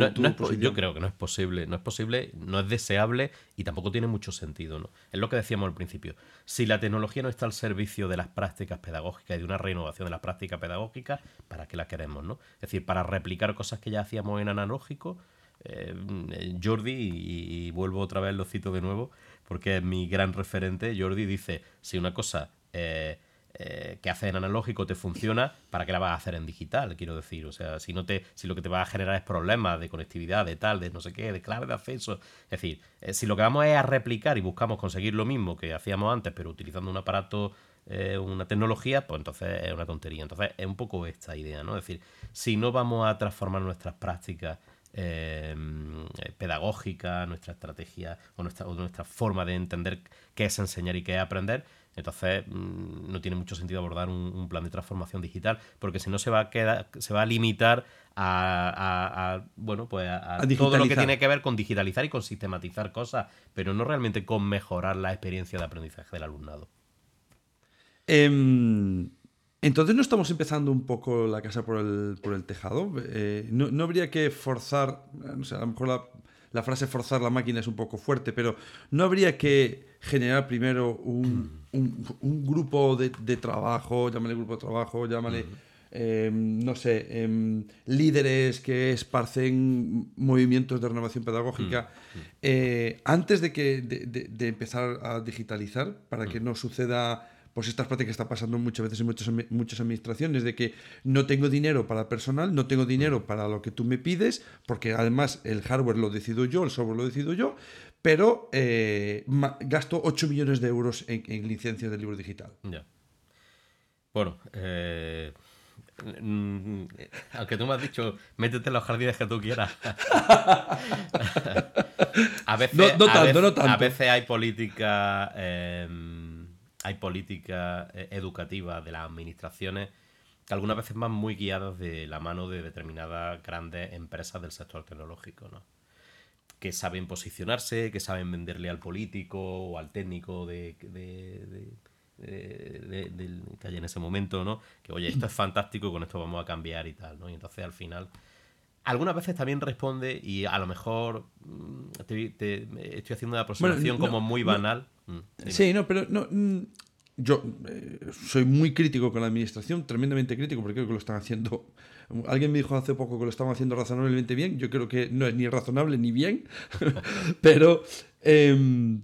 Yo creo que no es posible, no es posible, no es deseable y tampoco tiene mucho sentido. ¿no? Es lo que decíamos al principio. Si la tecnología no está al servicio de las prácticas pedagógicas y de una renovación de las prácticas pedagógicas, ¿para qué la queremos? ¿no? Es decir, para replicar cosas que ya hacíamos en analógico. Eh, Jordi, y, vuelvo otra vez, lo cito de nuevo, porque es mi gran referente. Jordi dice: si una cosa. Eh, eh, que hace en analógico te funciona, ¿para qué la vas a hacer en digital? Quiero decir, o sea, si no te, si lo que te va a generar es problemas de conectividad, de tal, de no sé qué, de clave de acceso. Es decir, eh, si lo que vamos es a replicar y buscamos conseguir lo mismo que hacíamos antes, pero utilizando un aparato, eh, una tecnología, pues entonces es una tontería. Entonces es un poco esta idea, ¿no? Es decir, si no vamos a transformar nuestras prácticas pedagógica, nuestra estrategia o nuestra, nuestra forma de entender qué es enseñar y qué es aprender. Entonces mm, no tiene mucho sentido abordar un, plan de transformación digital, porque si no se va a quedar, se va a limitar a, bueno, pues a, todo lo que tiene que ver con digitalizar y con sistematizar cosas, pero no realmente con mejorar la experiencia de aprendizaje del alumnado. Em, entonces no estamos empezando un poco la casa por el, tejado. Eh, no, habría que forzar, no sé, a lo mejor la, frase forzar la máquina es un poco fuerte, pero no habría que generar primero un, grupo de, trabajo, llámale grupo de trabajo, llámale... Em, no sé, em, líderes que esparcen movimientos de renovación pedagógica, mm, mm. Eh, antes de, que, de, empezar a digitalizar, para que mm. no suceda pues estas prácticas que está pasando muchas veces en muchas, muchas administraciones, de que no tengo dinero para personal, no tengo dinero para lo que tú me pides, porque además el hardware lo decido yo, el software lo decido yo, pero eh, gasto 8 millones de euros en, licencias del libro digital. Ya. Bueno, eh, Mm, aunque tú me has dicho, métete en los jardines que tú quieras. a veces, a veces, hay política, em, hay política eh, educativa de las administraciones que algunas veces van muy guiadas de la mano de determinadas grandes empresas del sector tecnológico, ¿no? que saben posicionarse, que saben venderle al político o al técnico de de, que hay en ese momento, ¿no? Que oye, esto es fantástico y con esto vamos a cambiar y tal, ¿no? Y entonces al final, algunas veces también responde y a lo mejor mm, te, estoy haciendo una aproximación como muy banal. Mm, sí, no, pero no, mm, yo eh, soy muy crítico con la administración, tremendamente crítico, porque creo que lo están haciendo. Alguien me dijo hace poco que lo estaban haciendo razonablemente bien. Yo creo que no es ni razonable ni bien, pero. Em,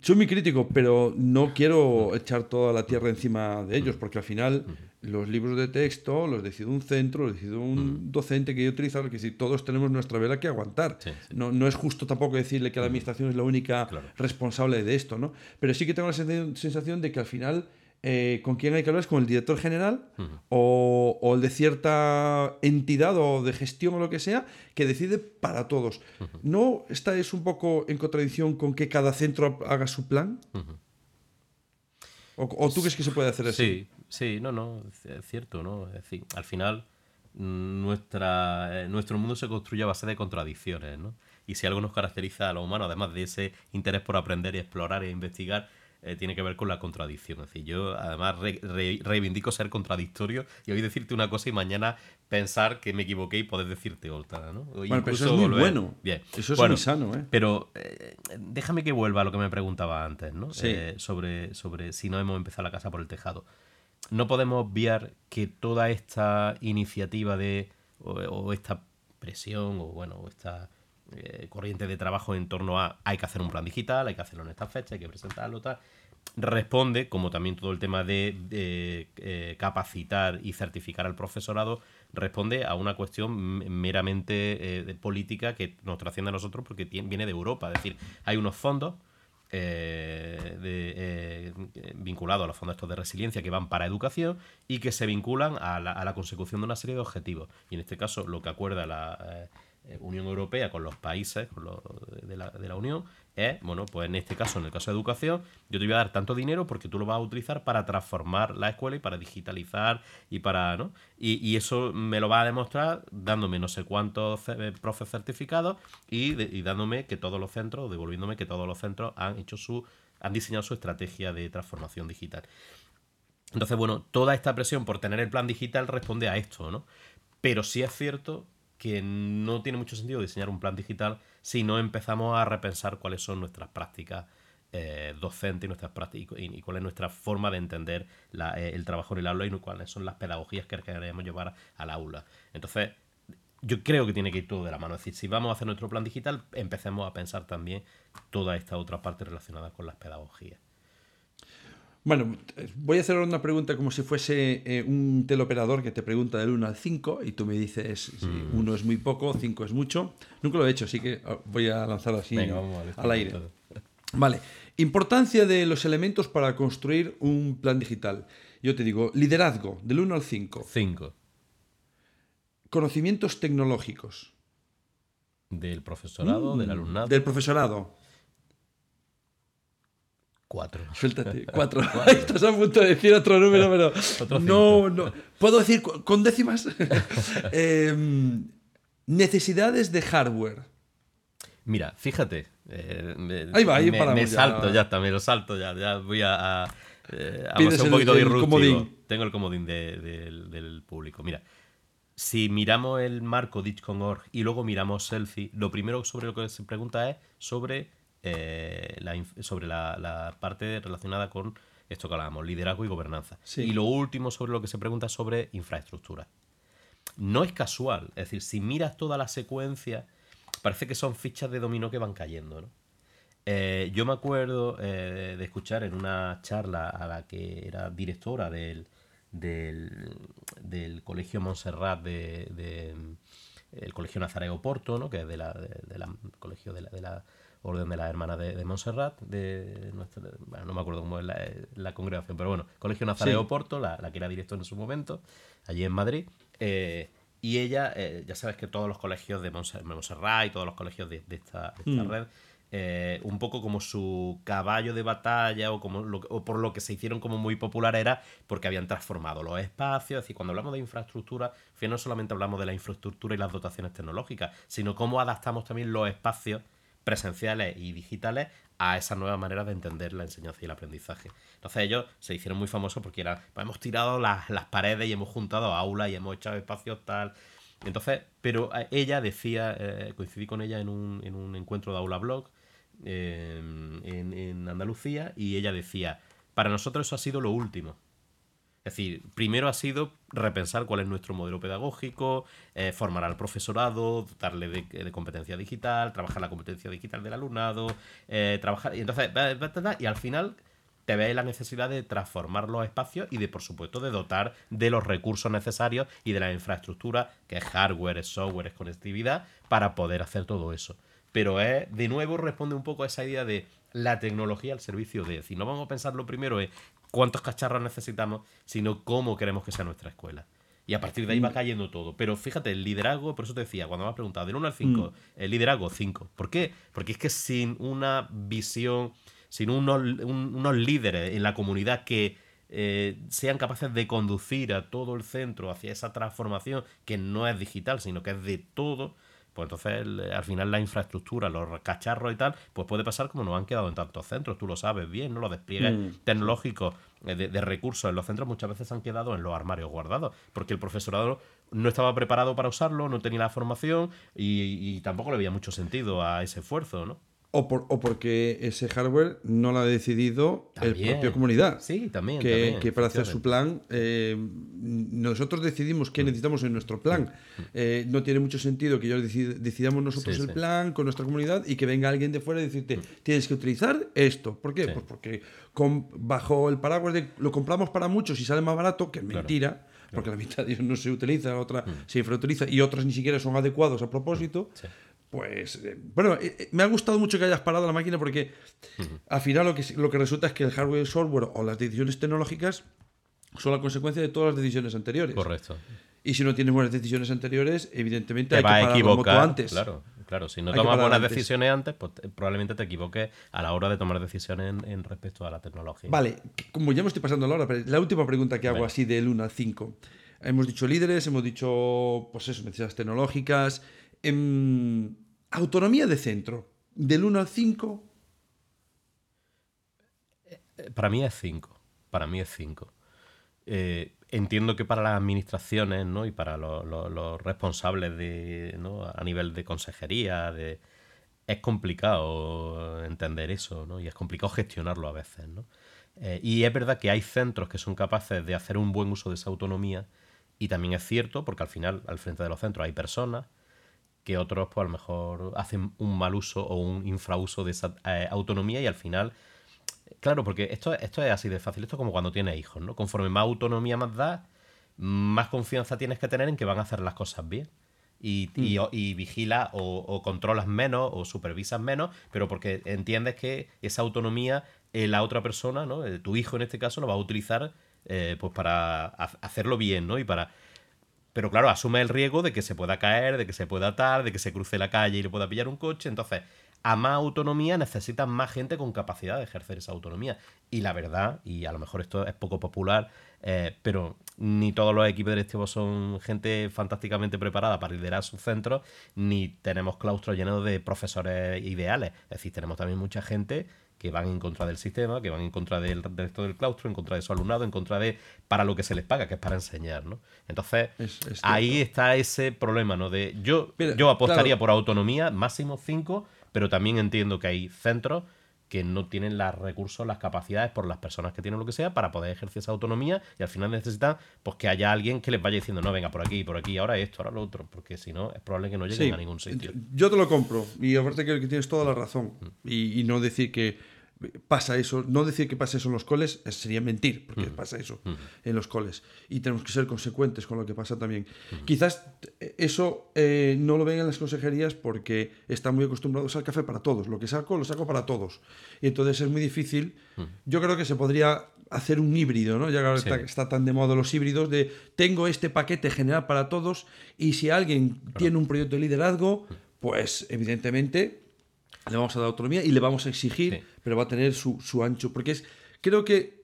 soy muy crítico, pero no quiero echar toda la tierra encima de ellos, porque al final los libros de texto los decide un centro, los decide un docente que yo utilizar, que si todos tenemos nuestra vela que aguantar. No, no es justo tampoco decirle que la administración es la única responsable de esto, ¿no? Pero sí que tengo la sensación de que al final eh, con quién hay que hablar es con el director general o, el de cierta entidad o de gestión o lo que sea que decide para todos. ¿No está es un poco en contradicción con que cada centro haga su plan? ¿O, tú crees que se puede hacer así? Sí, sí, no, no, es cierto, ¿no? Es decir, al final nuestra, eh, nuestro mundo se construye a base de contradicciones, ¿no? Y si algo nos caracteriza a los humanos, además de ese interés por aprender y explorar e investigar, eh, tiene que ver con la contradicción. Es decir, yo además reivindico ser contradictorio y hoy decirte una cosa y mañana pensar que me equivoqué y poder decirte otra. ¿no? bueno, pero eso es muy bueno. Bien. Eso es muy sano. ¿eh? Pero eh, déjame que vuelva a lo que me preguntaba antes, ¿no? Eh, sobre, sobre si no hemos empezado la casa por el tejado. No podemos obviar que toda esta iniciativa de o, esta presión o bueno o esta eh, corriente de trabajo en torno a hay que hacer un plan digital, hay que hacerlo en esta fecha, hay que presentarlo, tal, responde, como también todo el tema de, eh, capacitar y certificar al profesorado, responde a una cuestión meramente eh, política que nos trasciende a nosotros porque viene de Europa. Es decir, hay unos fondos vinculados a los fondos estos de resiliencia que van para educación y que se vinculan a la, a la consecución de una serie de objetivos. Y en este caso, lo que acuerda la Unión Europea con los países de, la, Unión es, bueno, pues en este caso, en el caso de educación, yo te voy a dar tanto dinero porque tú lo vas a utilizar para transformar la escuela y para digitalizar y para, ¿no? Y, eso me lo va a demostrar dándome no sé cuántos eh, profes certificados y, dándome que todos los centros, devolviéndome que todos los centros han hecho su, han diseñado su estrategia de transformación digital. Entonces, bueno, toda esta presión por tener el plan digital responde a esto, ¿no? Pero sí es cierto que no tiene mucho sentido diseñar un plan digital si no empezamos a repensar cuáles son nuestras prácticas eh, docentes y, nuestras prácticas, y, cuál es nuestra forma de entender eh, el trabajo en el aula y cuáles son las pedagogías que queremos llevar al aula. Entonces, yo creo que tiene que ir todo de la mano. Es decir, si vamos a hacer nuestro plan digital, empecemos a pensar también toda esta otra parte relacionada con las pedagogías. Bueno, voy a hacer una pregunta como si fuese eh, un teleoperador que te pregunta del 1 al 5 y tú me dices si 1 mm. es muy poco, 5 es mucho. Nunca lo he hecho, así que oh, voy a lanzarlo así al aire. Vale, importancia de los elementos para construir un plan digital. Yo te digo, liderazgo, del 1 al 5. 5. Conocimientos tecnológicos. Del profesorado, del alumnado. Del profesorado. Cuatro. Suéltate, cuatro. Estás a punto de decir otro número, pero. Otro no, no. ¿Puedo decir con décimas? Em, necesidades de hardware. Mira, fíjate. eh, me, Ahí va, ahí me, me ya. salto, ya está, me lo salto ya. Ya voy a. a, eh, a un el- poquito el comodín. Tengo el comodín de- del- del público. Mira, si miramos el marco Ditch.org y luego miramos Selfie, lo primero sobre lo que se pregunta es sobre, eh, la, sobre la, la parte relacionada con esto que hablábamos, liderazgo y gobernanza. Sí. Y lo último sobre lo que se pregunta es sobre infraestructura. No es casual, es decir, si miras toda la secuencia, parece que son fichas de dominó que van cayendo, ¿no? Eh, yo me acuerdo eh, de escuchar en una charla a la que era directora del, del, del Colegio Montserrat de, de- el Colegio Nazareo Porto, ¿no? que es de la, de, de la- colegio de la, de la Orden de las Hermanas de, de Montserrat, de nuestra- bueno, no me acuerdo cómo es la, la congregación, pero bueno, Colegio Nazareo Sí. Porto, la, la que era directora en su momento, allí en Madrid. eh, y ella, eh, ya sabes que todos los colegios de Montse- Montserrat y todos los colegios de, de esta, de esta Mm. red, eh, un poco como su caballo de batalla o, como lo- o por lo que se hicieron como muy popular era porque habían transformado los espacios. Es decir, cuando hablamos de infraestructura, no solamente hablamos de la infraestructura y las dotaciones tecnológicas, sino cómo adaptamos también los espacios presenciales y digitales a esa nueva manera de entender la enseñanza y el aprendizaje. Entonces ellos se hicieron muy famosos porque era, pues hemos tirado las, las paredes y hemos juntado aulas y hemos echado espacios tal. Entonces, pero eh, ella decía, eh, coincidí con ella en un, en un encuentro de aula blog eh, en, en Andalucía y ella decía, para nosotros eso ha sido lo último. Es decir, primero ha sido repensar cuál es nuestro modelo pedagógico, eh, formar al profesorado, darle de, competencia digital, trabajar la competencia digital del alumnado, eh, trabajar. Y entonces, y al final te ves la necesidad de transformar los espacios y de, por supuesto, de dotar de los recursos necesarios y de la infraestructura, que es hardware, es software, es conectividad, para poder hacer todo eso. Pero es, de nuevo, responde un poco a esa idea de la tecnología al servicio de. Si no vamos a pensar lo primero en cuántos cacharros necesitamos, sino cómo queremos que sea nuestra escuela. Y a partir de ahí va cayendo todo. Pero fíjate, el liderazgo, por eso te decía, cuando me has preguntado, del 1 al 5, el liderazgo 5. ¿Por qué? Porque es que sin una visión, sin unos, un- unos líderes en la comunidad que eh, sean capaces de conducir a todo el centro hacia esa transformación que no es digital, sino que es de todo, pues entonces el- al final la infraestructura, los cacharros y tal, pues puede pasar como nos han quedado en tantos centros, tú lo sabes bien, ¿no? Los despliegues Mm. tecnológicos eh, de, de recursos en los centros muchas veces han quedado en los armarios guardados, porque el profesorado no estaba preparado para usarlo, no tenía la formación y, y tampoco le veía mucho sentido a ese esfuerzo, ¿no? O, por- o porque ese hardware no lo ha decidido el También. propio comunidad. Sí, también. que, también, que para hacer su plan, eh, nosotros decidimos qué necesitamos en nuestro plan. Eh, no tiene mucho sentido que yo decid- decidamos nosotros Sí, el sí. plan con nuestra comunidad y que venga alguien de fuera y decirte, tienes que utilizar esto. ¿Por qué? Sí. Pues porque con- bajo el paraguas de lo compramos para muchos y sale más barato, que es Claro. mentira. Porque la mitad de ellos no se utiliza, la otra se infrautiliza y otras ni siquiera son adecuados a propósito. Sí. Pues eh, bueno, eh, eh, me ha gustado mucho que hayas parado la máquina porque al final lo que, lo que resulta es que el hardware y el software o las decisiones tecnológicas son la consecuencia de todas las decisiones anteriores. Correcto. Y si no tienes buenas decisiones anteriores, evidentemente Te hay que a moto equivocar. antes. Claro, claro. Si no Hay tomas buenas antes. decisiones antes, pues te- probablemente te equivoques a la hora de tomar decisiones en, en respecto a la tecnología. Vale, como ya me estoy pasando la hora, pero la última pregunta que hago así del 1 al 5. Hemos dicho líderes, hemos dicho, pues eso, necesidades tecnológicas. Em, autonomía de centro. Del 1 al 5, Eh, Para mí es 5. Para mí es 5. entiendo que para las administraciones ¿no? y para lo- lo- los responsables de, ¿no? a nivel de consejería, es complicado entender eso ¿no? y es complicado gestionarlo a veces. ¿no? Eh, y es verdad que hay centros que son capaces de hacer un buen uso de esa autonomía y también es cierto porque al final al frente de los centros hay personas que otros pues a lo mejor hacen un mal uso o un infrauso de esa eh, autonomía y al final Claro, porque esto, esto es así de fácil. Esto es como cuando tienes hijos, ¿no? Conforme más autonomía más das, más confianza tienes que tener en que van a hacer las cosas bien. Y, y vigila o, o controlas menos o supervisas menos, pero porque entiendes que esa autonomía eh, la otra persona, ¿no? Eh, tu hijo en este caso, lo va a utilizar eh, pues para ha- hacerlo bien, ¿no? Y para. Pero claro, asume el riesgo de que se pueda caer, de que se pueda atar, de que se cruce la calle y le pueda pillar un coche. Entonces, a más autonomía necesitan más gente con capacidad de ejercer esa autonomía. Y la verdad, y a lo mejor esto es poco popular, eh, pero ni todos los equipos directivos son gente fantásticamente preparada para liderar sus centros, ni tenemos claustros llenos de profesores ideales. Es decir, tenemos también mucha gente que van en contra del sistema, que van en contra del resto del claustro, en contra de su alumnado, en contra de para lo que se les paga, que es para enseñar, ¿no? Entonces, ahí está ese problema, ¿no? De yo, yo apostaría por autonomía, máximo 5, pero también entiendo que hay centros que no tienen los recursos, las capacidades por las personas que tienen lo que sea para poder ejercer esa autonomía y al final necesitan pues que haya alguien que les vaya diciendo, no, venga por aquí, por aquí, ahora esto, ahora lo otro, porque si no es probable que no lleguen a ningún sitio. Yo te lo compro y aparte que tienes toda la razón mm. y no decir que pasa eso. No decir que pasa eso en los coles sería mentir, porque pasa eso en los coles. Y tenemos que ser consecuentes con lo que pasa también. Quizás eso eh, no lo ven en las consejerías porque están muy acostumbrados al café para todos. Lo que saco, lo saco para todos. Y entonces es muy difícil. Yo creo que se podría hacer un híbrido, ¿no? Ya que está, tan de moda los híbridos de tengo este paquete general para todos y si alguien tiene un proyecto de liderazgo, pues evidentemente le vamos a dar autonomía y le vamos a exigir, pero va a tener su, ancho. Porque es, creo que,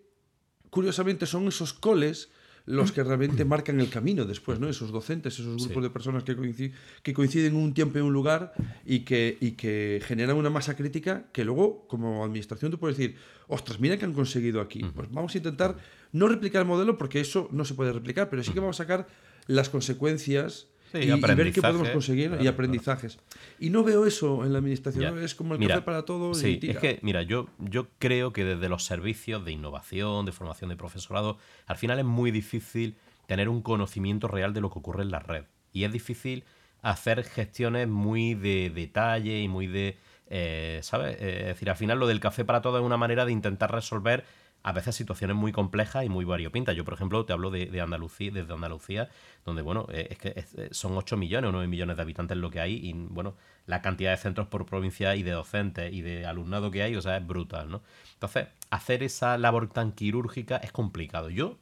curiosamente, son esos coles los que realmente marcan el camino después, ¿no? Esos docentes, esos grupos de personas que, coinciden, que coinciden en un tiempo y un lugar y que, y que generan una masa crítica que luego, como administración, tú puedes decir, ostras, mira que han conseguido aquí. Pues vamos a intentar no replicar el modelo porque eso no se puede replicar, pero sí que vamos a sacar las consecuencias y, ver qué podemos conseguir y aprendizajes. Y no veo eso en la administración, es como el café para todos. Sí, es que, mira, yo, yo creo que desde los servicios de innovación, de formación de profesorado, al final es muy difícil tener un conocimiento real de lo que ocurre en la red. Y es difícil hacer gestiones muy de detalle y muy de... Eh, ¿Sabes? Eh, es decir, al final lo del café para todos es una manera de intentar resolver a veces situaciones muy complejas y muy variopintas. Yo, por ejemplo, te hablo de, Andalucía, desde Andalucía, donde, bueno, eh, es que eh, son 8 millones o 9 millones de habitantes lo que hay y, bueno, la cantidad de centros por provincia y de docentes y de alumnado que hay, o sea, es brutal, ¿no? Entonces, hacer esa labor tan quirúrgica es complicado. Yo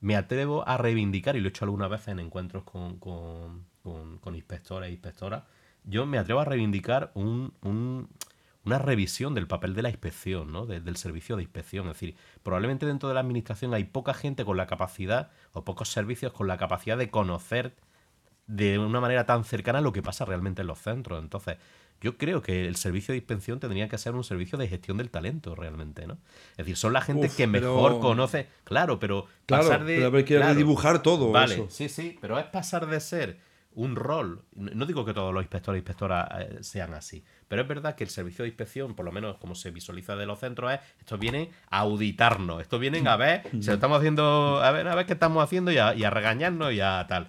me atrevo a reivindicar, y lo he hecho algunas veces en encuentros con, con, con, inspectores e inspectoras, yo me atrevo a reivindicar un una revisión del papel de la inspección, ¿no? del servicio de inspección. Es decir, probablemente dentro de la administración hay poca gente con la capacidad, o pocos servicios con la capacidad de conocer de una manera tan cercana lo que pasa realmente en los centros. Entonces, yo creo que el servicio de inspección tendría que ser un servicio de gestión del talento realmente, ¿no? Es decir, son la gente que mejor conoce, claro, pero pasar de... Pero que dibujar todo vale, sí, sí, pero es pasar de ser un rol. No digo que todos los inspectores e inspectoras eh, sean así, pero es verdad que el servicio de inspección, por lo menos como se visualiza de los centros, es esto viene a auditarnos, esto vienen a ver, se lo estamos haciendo, a ver, a ver qué estamos haciendo y a, y a regañarnos y a tal.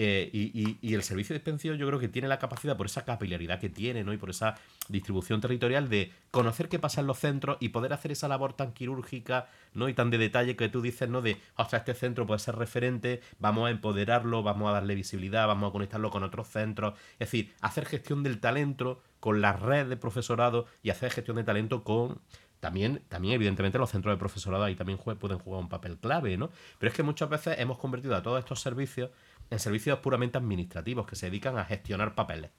Eh, y, el servicio de inspección yo creo que tiene la capacidad, por esa capilaridad que tiene, ¿no? Y por esa distribución territorial de conocer qué pasa en los centros y poder hacer esa labor tan quirúrgica, ¿no? Y tan de detalle que tú dices, ¿no? De, ostras, este centro puede ser referente, vamos a empoderarlo, vamos a darle visibilidad, vamos a conectarlo con otros centros. Es decir, hacer gestión del talento con la red de profesorado y hacer gestión de talento con también, también, evidentemente, los centros de profesorado ahí también pueden jugar un papel clave, ¿no? Pero es que muchas veces hemos convertido a todos estos servicios en servicios puramente administrativos que se dedican a gestionar papeles.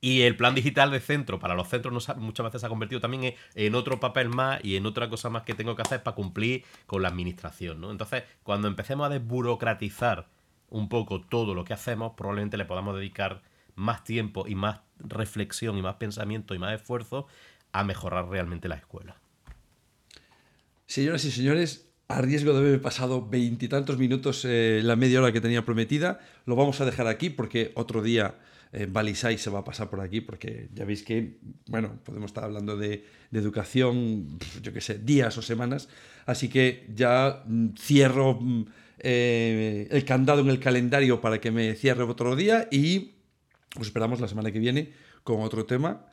Y el plan digital de centro para los centros muchas veces se ha convertido también en, otro papel más y en otra cosa más que tengo que hacer para cumplir con la administración. ¿no? Entonces, cuando empecemos a desburocratizar un poco todo lo que hacemos, probablemente le podamos dedicar más tiempo y más reflexión y más pensamiento y más esfuerzo a mejorar realmente la escuela. Señoras y señores, a riesgo de haberme pasado veintitantos minutos eh, la media hora que tenía prometida, lo vamos a dejar aquí porque otro día eh, Balisay se va a pasar por aquí porque ya veis que, bueno, podemos estar hablando de, educación, yo qué sé, días o semanas, así que ya mm, cierro mm, eh, el candado en el calendario para que me cierre otro día y os esperamos la semana que viene con otro tema,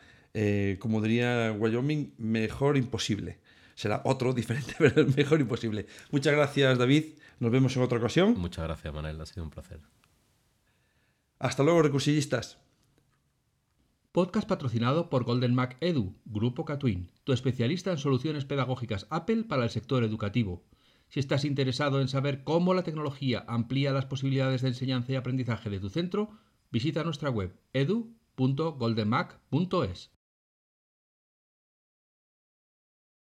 como diría Wyoming, mejor imposible será otro diferente, pero el mejor imposible. Muchas gracias, David. Nos vemos en otra ocasión. Muchas gracias, Manuel. Ha sido un placer. Hasta luego, recursillistas. Podcast patrocinado por Golden Mac Edu, Grupo Catwin, tu especialista en soluciones pedagógicas Apple para el sector educativo. Si estás interesado en saber cómo la tecnología amplía las posibilidades de enseñanza y aprendizaje de tu centro, visita nuestra web edu.goldenmac.es.